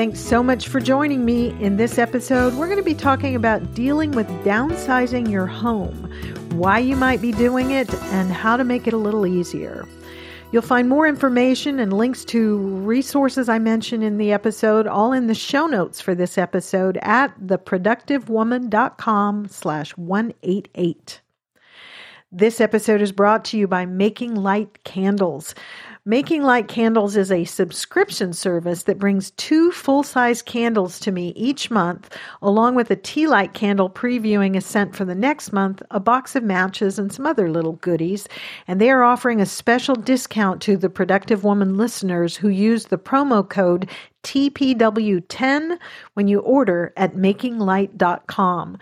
Thanks so much for joining me in this episode. We're going to be talking about dealing with downsizing your home, why you might be doing it, and how to make it a little easier. You'll find more information and links to resources I mentioned in the episode all in the show notes for this episode at theproductivewoman.com slash 188. This episode is brought to you by Making Light Candles. Making Light Candles is a subscription service that brings two full size candles to me each month, along with a tea light candle previewing a scent for the next month, a box of matches, and some other little goodies. And they are offering a special discount to the Productive Woman listeners who use the promo code TPW10 when you order at makinglight.com.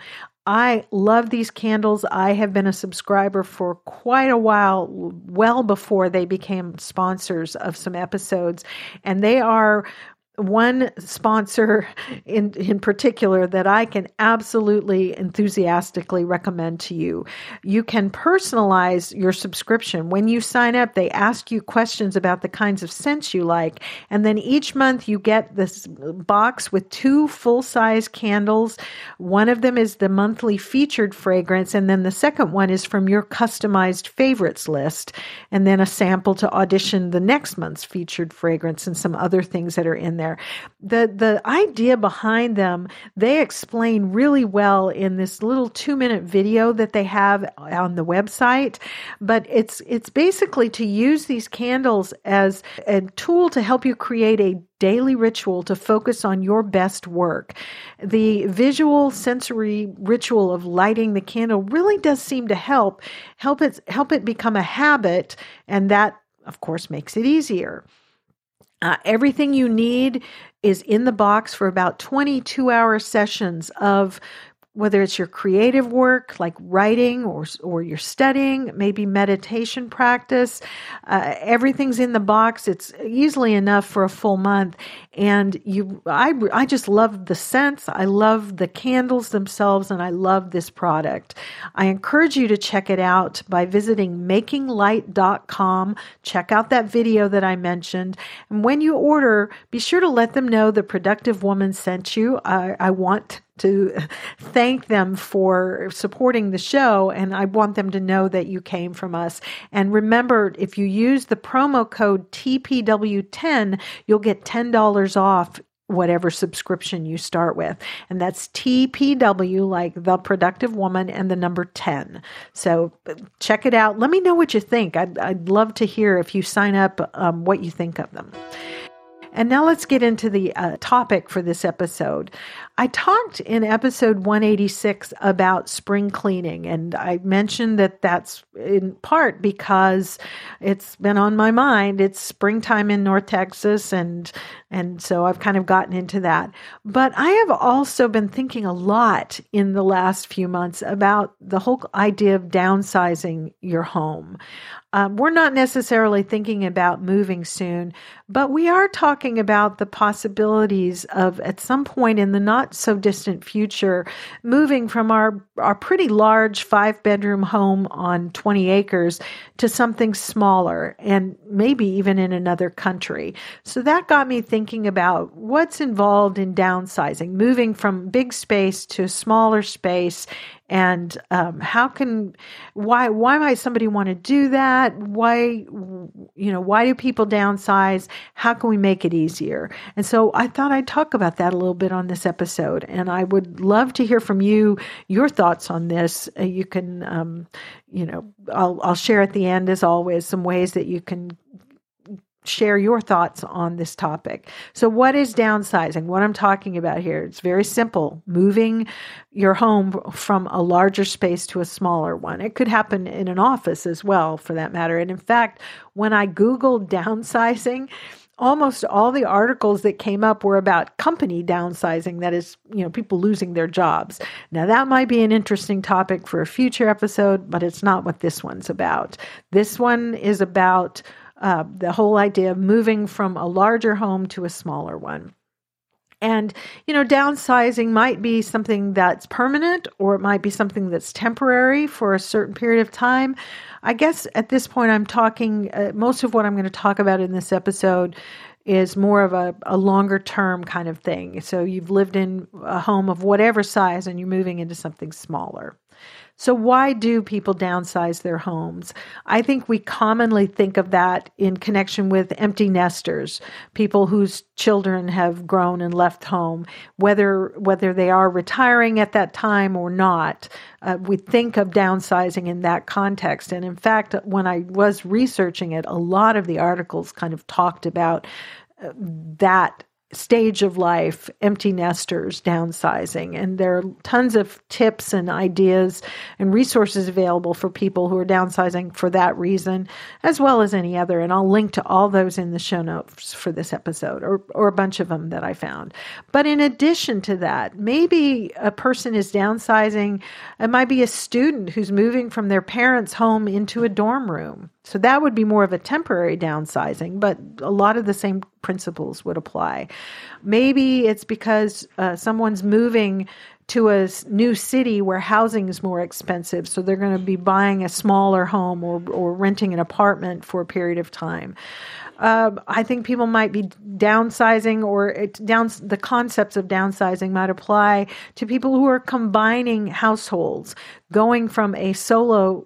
I love these candles. I have been a subscriber for quite a while, well before they became sponsors of some episodes. And they are one sponsor in in particular that I can absolutely enthusiastically recommend to you. You can personalize your subscription. When you sign up, they ask you questions about the kinds of scents you like, and then each month you get this box with two full-size candles. One of them is the monthly featured fragrance and then the second one is from your customized favorites list and then a sample to audition the next month's featured fragrance and some other things that are in there there. The the idea behind them, they explain really well in this little 2-minute video that they have on the website, but it's it's basically to use these candles as a tool to help you create a daily ritual to focus on your best work. The visual sensory ritual of lighting the candle really does seem to help help it help it become a habit and that of course makes it easier. Uh, everything you need is in the box for about 22 hour sessions of whether it's your creative work like writing or or you're studying, maybe meditation practice, uh, everything's in the box. It's easily enough for a full month, and you, I, I just love the scents. I love the candles themselves, and I love this product. I encourage you to check it out by visiting makinglight.com. Check out that video that I mentioned, and when you order, be sure to let them know the productive woman sent you. I, I want to thank them for supporting the show and I want them to know that you came from us. And remember, if you use the promo code TPW10, you'll get $10 off whatever subscription you start with. And that's TPW, like the productive woman, and the number 10. So check it out. Let me know what you think. I'd, I'd love to hear if you sign up um, what you think of them. And now let's get into the uh, topic for this episode. I talked in episode 186 about spring cleaning, and I mentioned that that's in part because it's been on my mind. It's springtime in North Texas, and and so I've kind of gotten into that. But I have also been thinking a lot in the last few months about the whole idea of downsizing your home. Um, we're not necessarily thinking about moving soon, but we are talking about the possibilities of at some point in the not so distant future moving from our, our pretty large five bedroom home on 20 acres to something smaller and maybe even in another country. So that got me thinking about what's involved in downsizing, moving from big space to smaller space and um, how can why why might somebody want to do that? Why you know why do people downsize? How can we make it easier? And so i thought i'd talk about that a little bit on this episode and i would love to hear from you your thoughts on this. Uh, you can um, you know I'll, I'll share at the end as always some ways that you can share your thoughts on this topic. So, what is downsizing? What I'm talking about here, it's very simple moving your home from a larger space to a smaller one. It could happen in an office as well, for that matter. And in fact, when I Googled downsizing, almost all the articles that came up were about company downsizing that is you know people losing their jobs now that might be an interesting topic for a future episode but it's not what this one's about this one is about uh, the whole idea of moving from a larger home to a smaller one and, you know, downsizing might be something that's permanent or it might be something that's temporary for a certain period of time. I guess at this point, I'm talking, uh, most of what I'm going to talk about in this episode is more of a, a longer term kind of thing. So you've lived in a home of whatever size and you're moving into something smaller. So, why do people downsize their homes? I think we commonly think of that in connection with empty nesters, people whose children have grown and left home, whether whether they are retiring at that time or not. Uh, we think of downsizing in that context. And in fact, when I was researching it, a lot of the articles kind of talked about uh, that stage of life, empty nesters, downsizing. And there are tons of tips and ideas and resources available for people who are downsizing for that reason, as well as any other. And I'll link to all those in the show notes for this episode or, or a bunch of them that I found. But in addition to that, maybe a person is downsizing. It might be a student who's moving from their parents' home into a dorm room. So that would be more of a temporary downsizing, but a lot of the same principles would apply. Maybe it's because uh, someone's moving to a new city where housing is more expensive, so they're going to be buying a smaller home or, or renting an apartment for a period of time. Uh, I think people might be downsizing, or it, down the concepts of downsizing might apply to people who are combining households, going from a solo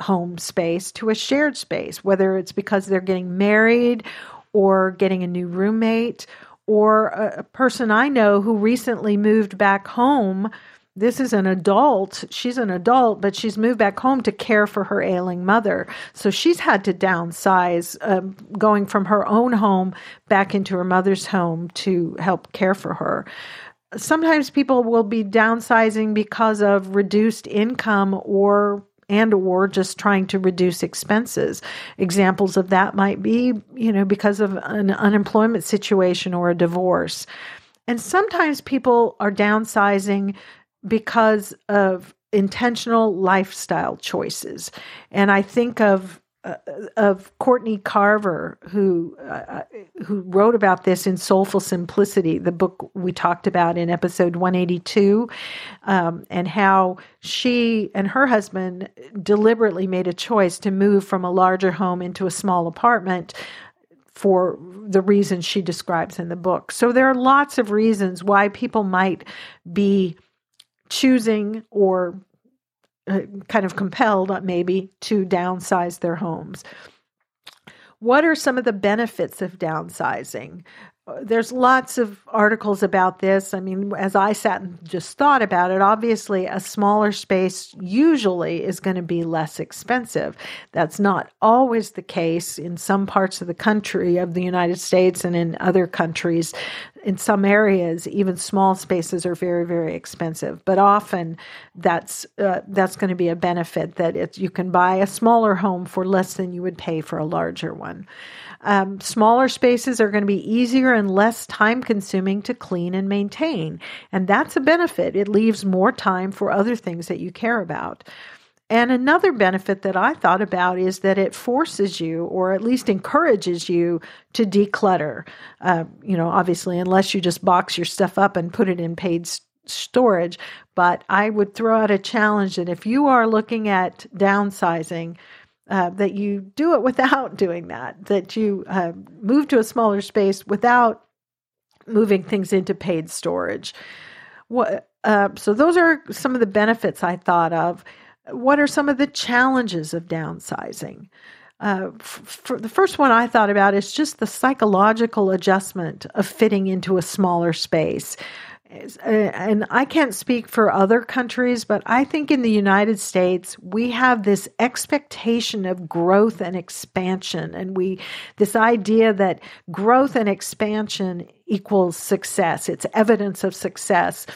home space to a shared space, whether it's because they're getting married or getting a new roommate or a, person I know who recently moved back home. This is an adult. She's an adult, but she's moved back home to care for her ailing mother. So she's had to downsize, um, going from her own home back into her mother's home to help care for her sometimes people will be downsizing because of reduced income or and or just trying to reduce expenses. Examples of that might be, you know, because of an unemployment situation or a divorce. And sometimes people are downsizing because of intentional lifestyle choices. And I think of uh, of Courtney Carver, who uh, uh, who wrote about this in Soulful Simplicity, the book we talked about in episode 182, um, and how she and her husband deliberately made a choice to move from a larger home into a small apartment for the reasons she describes in the book. So there are lots of reasons why people might be choosing or uh, kind of compelled, uh, maybe, to downsize their homes. What are some of the benefits of downsizing? There's lots of articles about this. I mean, as I sat and just thought about it, obviously a smaller space usually is going to be less expensive. That's not always the case in some parts of the country of the United States and in other countries. In some areas, even small spaces are very, very expensive. But often, that's uh, that's going to be a benefit that it's, you can buy a smaller home for less than you would pay for a larger one. Um, smaller spaces are going to be easier and less time consuming to clean and maintain. And that's a benefit. It leaves more time for other things that you care about. And another benefit that I thought about is that it forces you, or at least encourages you, to declutter. Uh, you know, obviously, unless you just box your stuff up and put it in paid storage. But I would throw out a challenge that if you are looking at downsizing, uh, that you do it without doing that, that you uh, move to a smaller space without moving things into paid storage. What, uh, so, those are some of the benefits I thought of. What are some of the challenges of downsizing? Uh, f- the first one I thought about is just the psychological adjustment of fitting into a smaller space. Uh, and I can't speak for other countries, but I think in the United States we have this expectation of growth and expansion, and we this idea that growth and expansion equals success. It's evidence of success.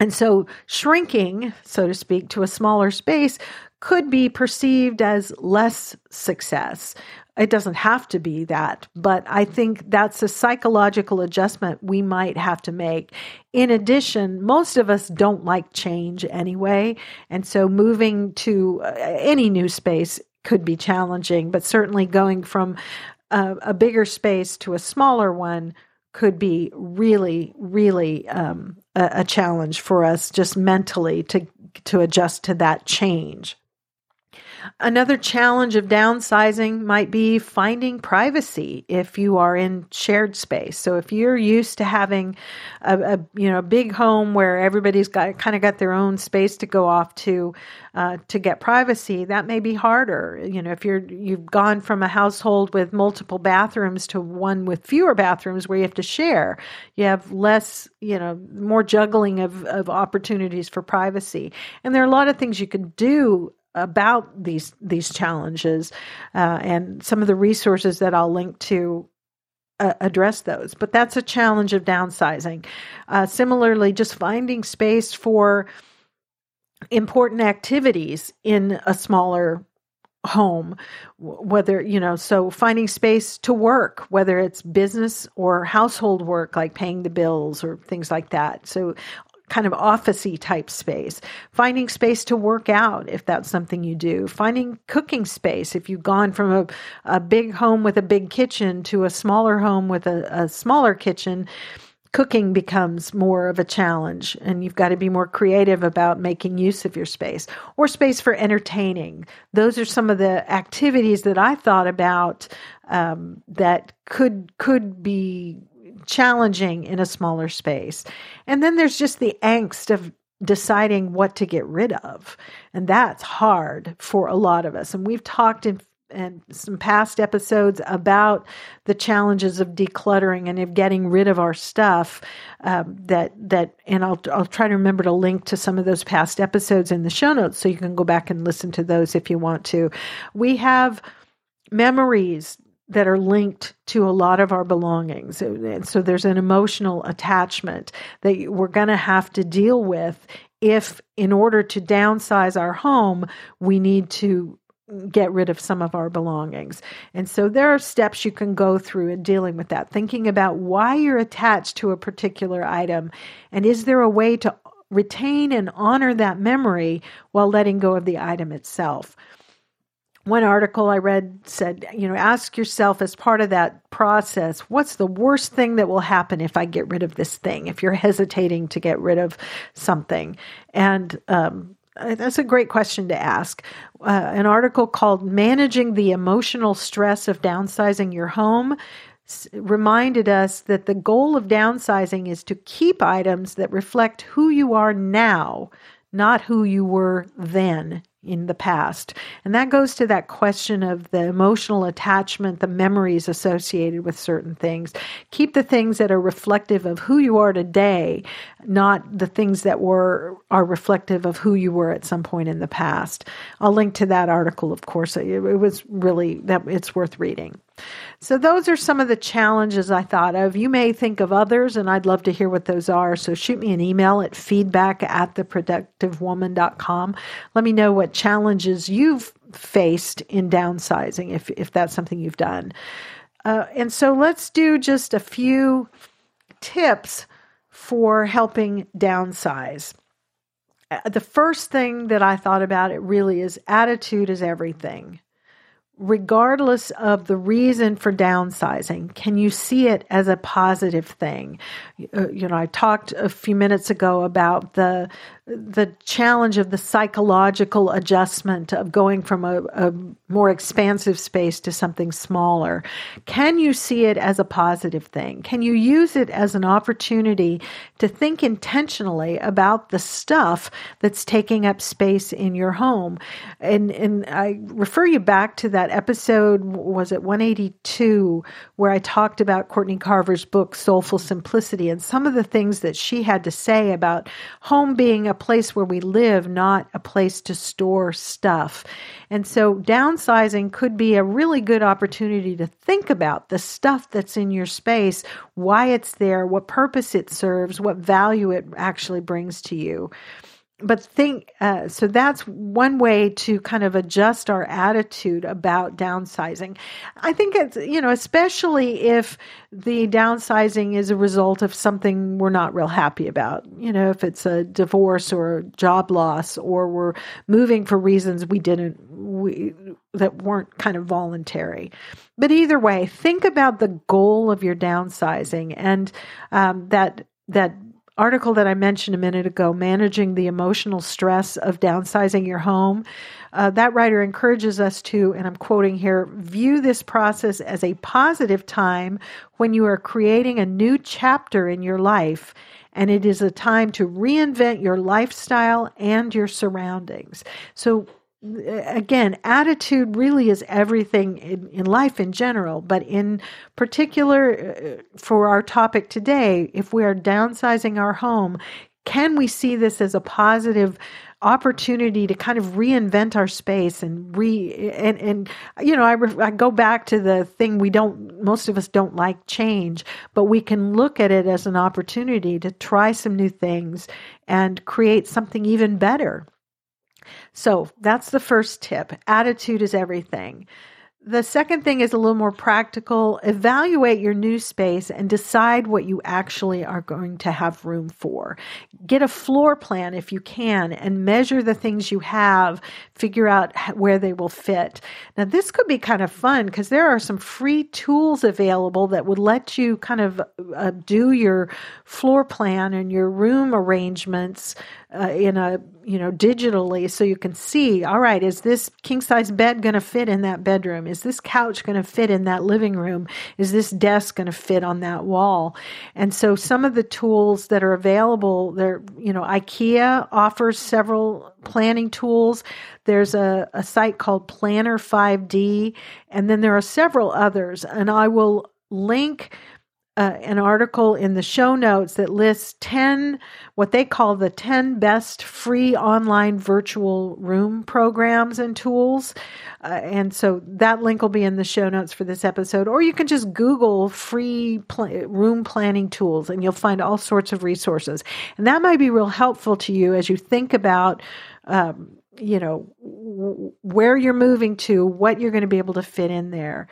And so shrinking, so to speak, to a smaller space could be perceived as less success it doesn't have to be that, but I think that's a psychological adjustment we might have to make. In addition, most of us don't like change anyway. And so moving to uh, any new space could be challenging, but certainly going from a, a bigger space to a smaller one could be really, really um, a, a challenge for us just mentally to to adjust to that change. Another challenge of downsizing might be finding privacy if you are in shared space. So if you're used to having a, a you know a big home where everybody's got kind of got their own space to go off to uh, to get privacy, that may be harder. You know, if you're you've gone from a household with multiple bathrooms to one with fewer bathrooms where you have to share, you have less you know more juggling of of opportunities for privacy. And there are a lot of things you could do about these these challenges uh, and some of the resources that I'll link to uh, address those. But that's a challenge of downsizing. Uh, similarly, just finding space for important activities in a smaller home whether you know so finding space to work whether it's business or household work like paying the bills or things like that so kind of officey type space, finding space to work out if that's something you do, finding cooking space if you've gone from a, a big home with a big kitchen to a smaller home with a, a smaller kitchen. Cooking becomes more of a challenge, and you've got to be more creative about making use of your space or space for entertaining. Those are some of the activities that I thought about um, that could could be challenging in a smaller space. And then there's just the angst of deciding what to get rid of. And that's hard for a lot of us. And we've talked in and some past episodes about the challenges of decluttering and of getting rid of our stuff um, that that and I'll I'll try to remember to link to some of those past episodes in the show notes so you can go back and listen to those if you want to. We have memories that are linked to a lot of our belongings. And so there's an emotional attachment that we're going to have to deal with if, in order to downsize our home, we need to get rid of some of our belongings. And so there are steps you can go through in dealing with that, thinking about why you're attached to a particular item and is there a way to retain and honor that memory while letting go of the item itself one article I read said, you know, ask yourself as part of that process, what's the worst thing that will happen if I get rid of this thing? If you're hesitating to get rid of something. And um, that's a great question to ask. Uh, an article called Managing the Emotional Stress of Downsizing Your Home reminded us that the goal of downsizing is to keep items that reflect who you are now, not who you were then in the past. And that goes to that question of the emotional attachment, the memories associated with certain things. Keep the things that are reflective of who you are today, not the things that were are reflective of who you were at some point in the past. I'll link to that article, of course. It, it was really that it's worth reading. So, those are some of the challenges I thought of. You may think of others, and I'd love to hear what those are. So, shoot me an email at feedback at theproductivewoman.com. Let me know what challenges you've faced in downsizing, if, if that's something you've done. Uh, and so, let's do just a few tips for helping downsize. Uh, the first thing that I thought about it really is attitude is everything regardless of the reason for downsizing, can you see it as a positive thing? Uh, you know, I talked a few minutes ago about the the challenge of the psychological adjustment of going from a, a, more expansive space to something smaller. Can you see it as a positive thing? Can you use it as an opportunity to think intentionally about the stuff that's taking up space in your home? And, and I refer you back to that episode, was it 182, where I talked about Courtney Carver's book, Soulful Simplicity, and some of the things that she had to say about home being a place where we live, not a place to store stuff. And so downsizing could be a really good opportunity to think about the stuff that's in your space, why it's there, what purpose it serves, what value it actually brings to you. But think uh, so that's one way to kind of adjust our attitude about downsizing. I think it's you know especially if the downsizing is a result of something we're not real happy about you know if it's a divorce or a job loss or we're moving for reasons we didn't we that weren't kind of voluntary. But either way think about the goal of your downsizing and um, that that article that I mentioned a minute ago, Managing the Emotional Stress of Downsizing Your Home, uh, that writer encourages us to, and I'm quoting here, view this process as a positive time when you are creating a new chapter in your life. And it is a time to reinvent your lifestyle and your surroundings. So, again, attitude really is everything in, in, life in general, but in particular uh, for our topic today, if we are downsizing our home, can we see this as a positive opportunity to kind of reinvent our space and re and and you know I, I go back to the thing we don't most of us don't like change but we can look at it as an opportunity to try some new things and create something even better so that's the first tip. Attitude is everything. The second thing is a little more practical. Evaluate your new space and decide what you actually are going to have room for. Get a floor plan if you can and measure the things you have, figure out where they will fit. Now, this could be kind of fun because there are some free tools available that would let you kind of uh, do your floor plan and your room arrangements uh, in a you know digitally so you can see all right is this king size bed going to fit in that bedroom? Is this couch going to fit in that living room? Is this desk going to fit on that wall? And so some of the tools that are available there you know ikea offers several planning tools. There's a, a site called planner 5d and then there are several others. And i will link uh, an article in the show notes that lists 10 what they call the 10 best free online virtual room programs and tools. Uh, and so that link will be in the show notes for this episode. Or you can just google free pl- room planning tools and you'll find all sorts of resources. And that might be real helpful to you as you think about um, you know w- where you're moving to what you're going to be able to fit in there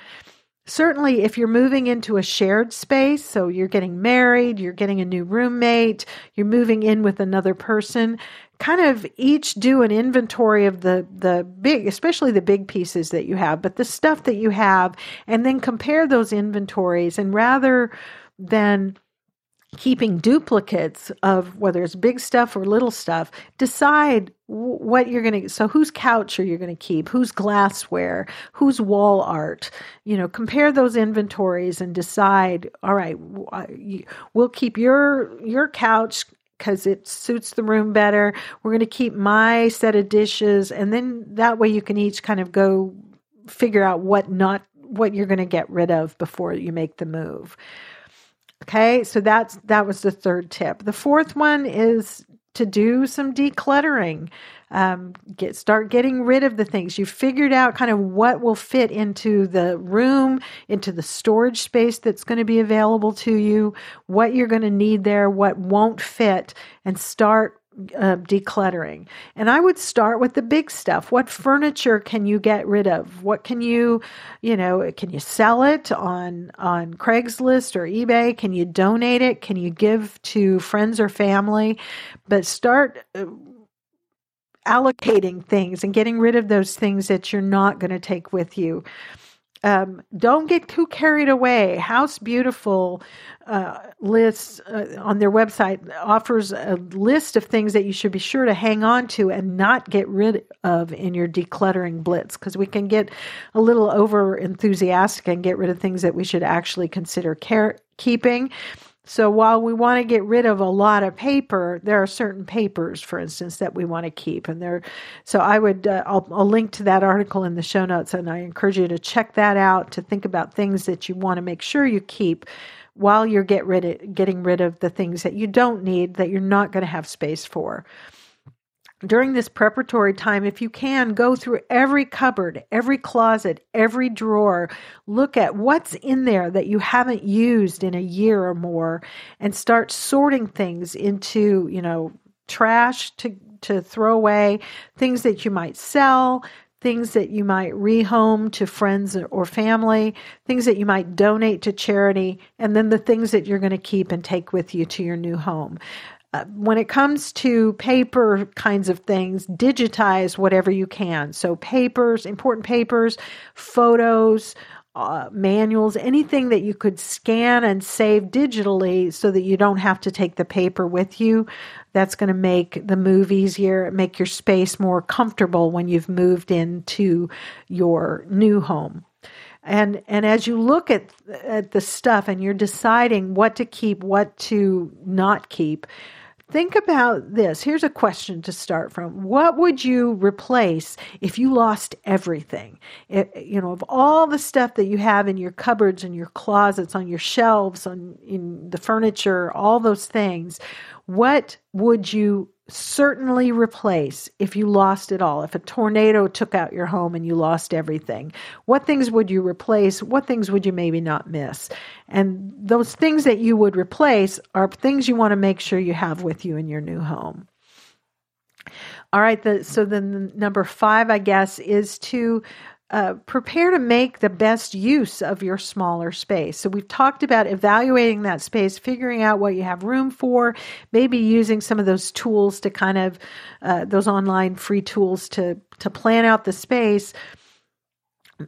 Certainly, if you're moving into a shared space, so you're getting married, you're getting a new roommate, you're moving in with another person, kind of each do an inventory of the the big especially the big pieces that you have but the stuff that you have and then compare those inventories and rather than keeping duplicates of whether it's big stuff or little stuff decide what you're going to so whose couch are you going to keep? Whose glassware? Whose wall art? You know compare those inventories and decide all right we'll keep your your couch because it suits the room better. We're going to keep my set of dishes and then that way you can each kind of go figure out what not what you're going to get rid of before you make the move Okay, so that's that was the third tip. The fourth one is to do some decluttering. Um, get start getting rid of the things you figured out kind of what will fit into the room into the storage space that's going to be available to you what you're going to need there what won't fit and start uh, decluttering. And I would start with the big stuff. What furniture can you get rid of? What can you, you know, can you sell it on on Craigslist or eBay? Can you donate it? Can you give to friends or family? But start uh, allocating things and getting rid of those things that you're not going to take with you. Um, don't get too carried away. House Beautiful uh, lists uh, on their website offers a list of things that you should be sure to hang on to and not get rid of in your decluttering blitz because we can get a little over enthusiastic and get rid of things that we should actually consider care keeping. So while we want to get rid of a lot of paper, there are certain papers, for instance, that we want to keep, and there. So I would, uh, I'll, I'll link to that article in the show notes, and I encourage you to check that out to think about things that you want to make sure you keep while you're get rid of, getting rid of the things that you don't need that you're not going to have space for during this preparatory time, if you can, go through every cupboard, every closet, every drawer, look at what's in there that you haven't used in a year or more, and start sorting things into, you know, trash to to throw away, things that you might sell, things that you might rehome to friends or family, things that you might donate to charity, and then the things that you're going to keep and take with you to your new home. Uh, when it comes to paper kinds of things, digitize whatever you can. So, papers, important papers, photos, uh, manuals, anything that you could scan and save digitally so that you don't have to take the paper with you. That's going to make the move easier, make your space more comfortable when you've moved into your new home. And and as you look at at the stuff and you're deciding what to keep, what to not keep, Think about this. Here's a question to start from. What would you replace if you lost everything? It, you know, of all the stuff that you have in your cupboards and your closets, on your shelves, on in the furniture, all those things, what would you certainly replace if you lost it all? If a tornado took out your home and you lost everything, what things would you replace? What things would you maybe not miss? And those things that you would replace are things you want to make sure you have with you in your new home. All right, the, so then number five, I guess, is to uh, prepare to make the best use of your smaller space. So, we've talked about evaluating that space, figuring out what you have room for, maybe using some of those tools to kind of, uh, those online free tools to, to plan out the space.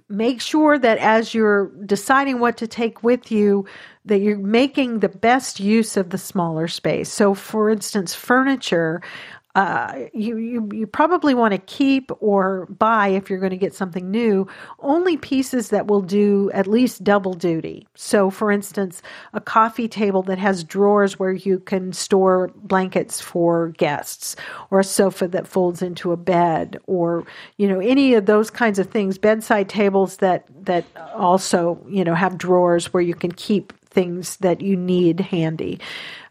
Make sure that as you're deciding what to take with you, that you're making the best use of the smaller space. So, for instance, furniture, uh, you, you you probably want to keep or buy if you're going to get something new only pieces that will do at least double duty. So, for instance, a coffee table that has drawers where you can store blankets for guests, or a sofa that folds into a bed, or you know any of those kinds of things. Bedside tables that that also you know have drawers where you can keep things that you need handy.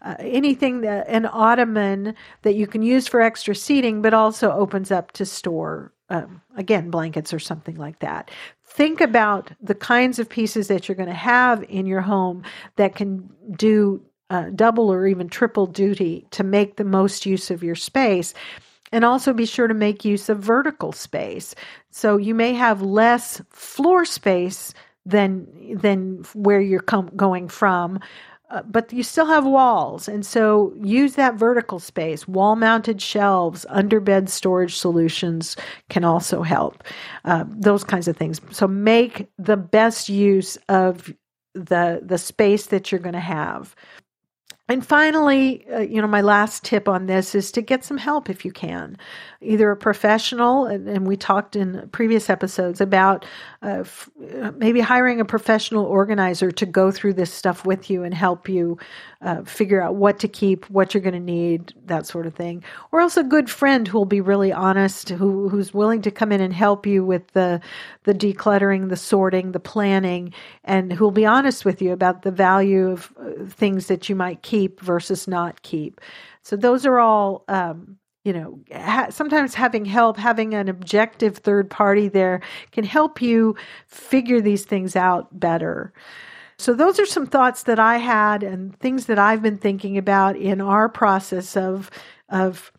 Uh, anything that an ottoman that you can use for extra seating, but also opens up to store um, again blankets or something like that. Think about the kinds of pieces that you're going to have in your home that can do uh, double or even triple duty to make the most use of your space. And also be sure to make use of vertical space. So you may have less floor space than than where you're com- going from. Uh, but you still have walls, and so use that vertical space. Wall mounted shelves, underbed storage solutions can also help. Uh, those kinds of things. So make the best use of the the space that you're going to have. And finally, uh, you know, my last tip on this is to get some help if you can, either a professional, and, and we talked in previous episodes about uh, f- uh, maybe hiring a professional organizer to go through this stuff with you and help you uh, figure out what to keep, what you're going to need, that sort of thing. Or else a good friend who will be really honest, who who's willing to come in and help you with the the decluttering, the sorting, the planning, and who will be honest with you about the value of uh, things that you might keep versus not keep. So those are all. Um, you know, ha- sometimes having help, having an objective third party there can help you figure these things out better. So, those are some thoughts that I had and things that I've been thinking about in our process of, of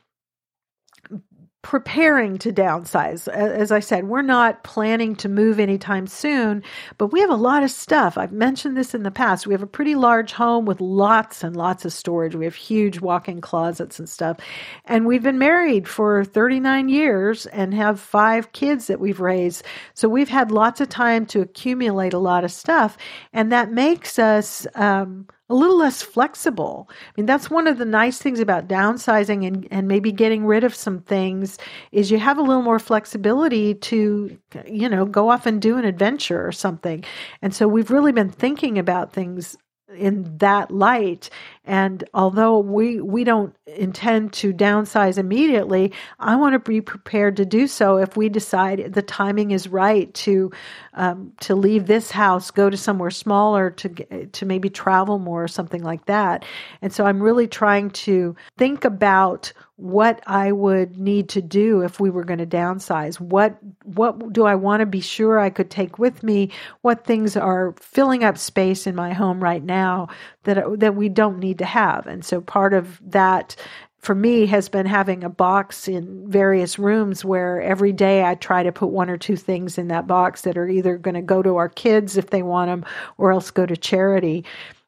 preparing to downsize. As I said, we're not planning to move anytime soon, but we have a lot of stuff. I've mentioned this in the past. We have a pretty large home with lots and lots of storage. We have huge walk in closets and stuff. And we've been married for 39 years and have five kids that we've raised. So we've had lots of time to accumulate a lot of stuff. And that makes us, um, a little less flexible. I mean, that's one of the nice things about downsizing and, and maybe getting rid of some things is you have a little more flexibility to, you know, go off and do an adventure or something. And so we've really been thinking about things in that light. And although we we don't intend to downsize immediately i want to be prepared to do so if we decide the timing is right to um, to leave this house go to somewhere smaller to to maybe travel more or something like that. And so i'm really trying to think about what I would need to do if we were going to downsize. What what do I want to be sure I could take with me? What things are filling up space in my home right now that that we don't need to have? And so part of that for me has been having a box in various rooms where every day I try to put one or two things in that box that are either going to go to our kids if they want them or else go to charity.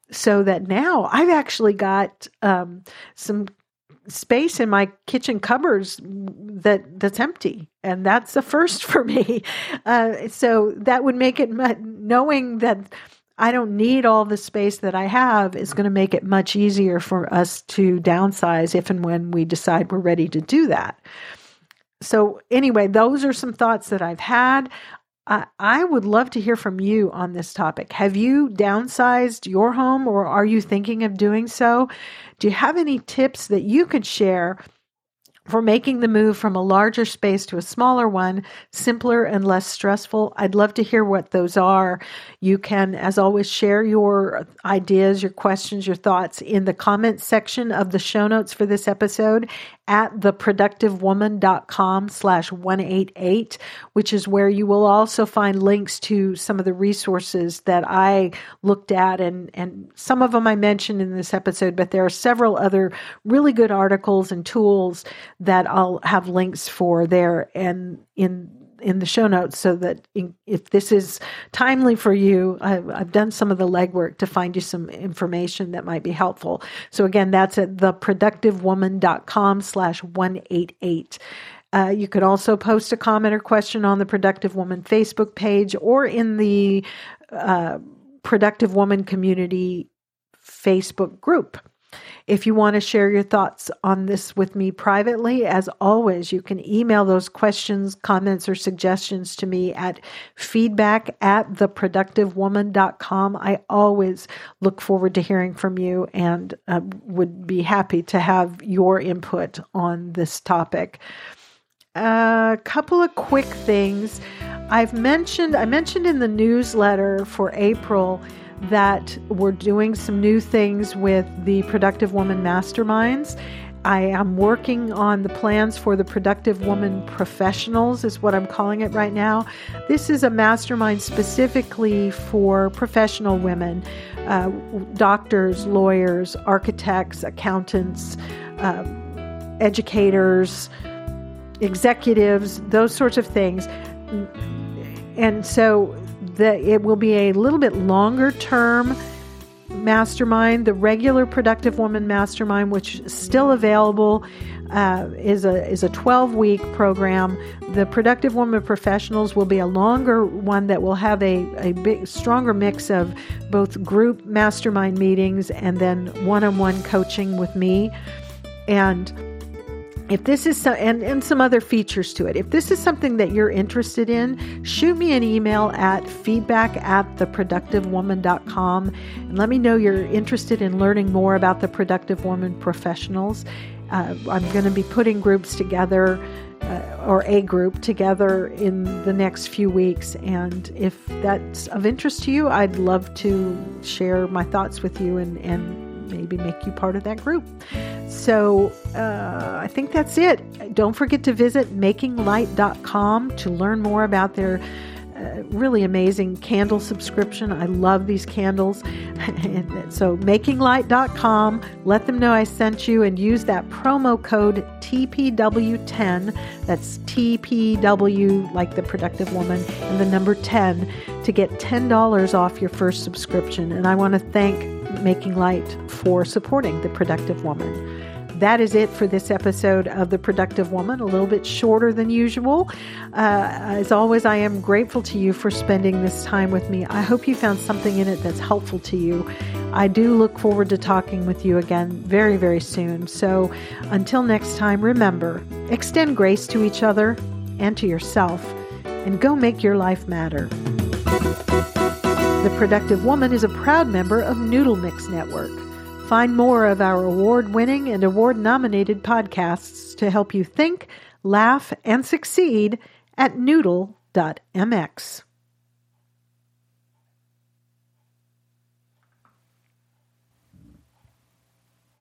So that now I've actually got um, some space in my kitchen cupboards that that's empty and that's the first for me uh, so that would make it knowing that I don't need all the space that I have is going to make it much easier for us to downsize if and when we decide we're ready to do that. So, anyway, those are some thoughts that I've had. I, would love to hear from you on this topic. Have you downsized your home or are you thinking of doing so? Do you have any tips that you could share? for making the move from a larger space to a smaller one simpler and less stressful. I'd love to hear what those are. You can, as always, share your ideas, your questions, your thoughts in the comments section of the show notes for this episode at theproductivewoman.com slash 188, which is where you will also find links to some of the resources that I looked at. And, and some of them I mentioned in this episode, but there are several other really good articles and tools that I'll have links for there and in in the show notes so that if this is timely for you, I've, I've, done some of the legwork to find you some information that might be helpful. So again, that's at theproductivewoman.com slash 188. Uh, you could also post a comment or question on the Productive Woman Facebook page or in the uh, Productive Woman Community Facebook group. If you want to share your thoughts on this with me privately, as always, you can email those questions, comments, or suggestions to me at feedback at theproductivewoman.com. I always look forward to hearing from you and uh, would be happy to have your input on this topic. A uh, couple of quick things. I've mentioned, I mentioned in the newsletter for April that we're doing some new things with the Productive Woman Masterminds. I am working on the plans for the Productive Woman Professionals, is what I'm calling it right now. This is a mastermind specifically for professional women uh, doctors, lawyers, architects, accountants, uh, educators, executives, those sorts of things. And so that it will be a little bit longer term mastermind. The regular Productive Woman Mastermind, which is still available, uh, is a is a 12 week program. The Productive Woman Professionals will be a longer one that will have a, a big stronger mix of both group mastermind meetings and then one on one coaching with me. And if this is so, and, and some other features to it. If this is something that you're interested in shoot me an email at feedback at theproductivewoman.com and let me know you're interested in learning more about the productive woman professionals. Uh, i'm going to be putting groups together uh, or a group together in the next few weeks. And if that's of interest to you i'd love to share my thoughts with you and, and maybe make you part of that group. So uh, I think that's it. Don't forget to visit makinglight.com to learn more about their uh, really amazing candle subscription. I love these candles. so, makinglight.com, let them know I sent you and use that promo code TPW10. That's TPW, like the productive woman, and the number 10 to get $10 off your first subscription. And I want to thank Making Light for supporting the productive woman. That is it for this episode of The Productive Woman, a little bit shorter than usual. Uh, as always, I am grateful to you for spending this time with me. I hope you found something in it that's helpful to you. I do look forward to talking with you again very, very soon. So until next time, remember extend grace to each other and to yourself, and go make your life matter. The Productive Woman is a proud member of Noodle Mix Network. Find more of our award winning and award nominated podcasts to help you think, laugh, and succeed at noodle.mx.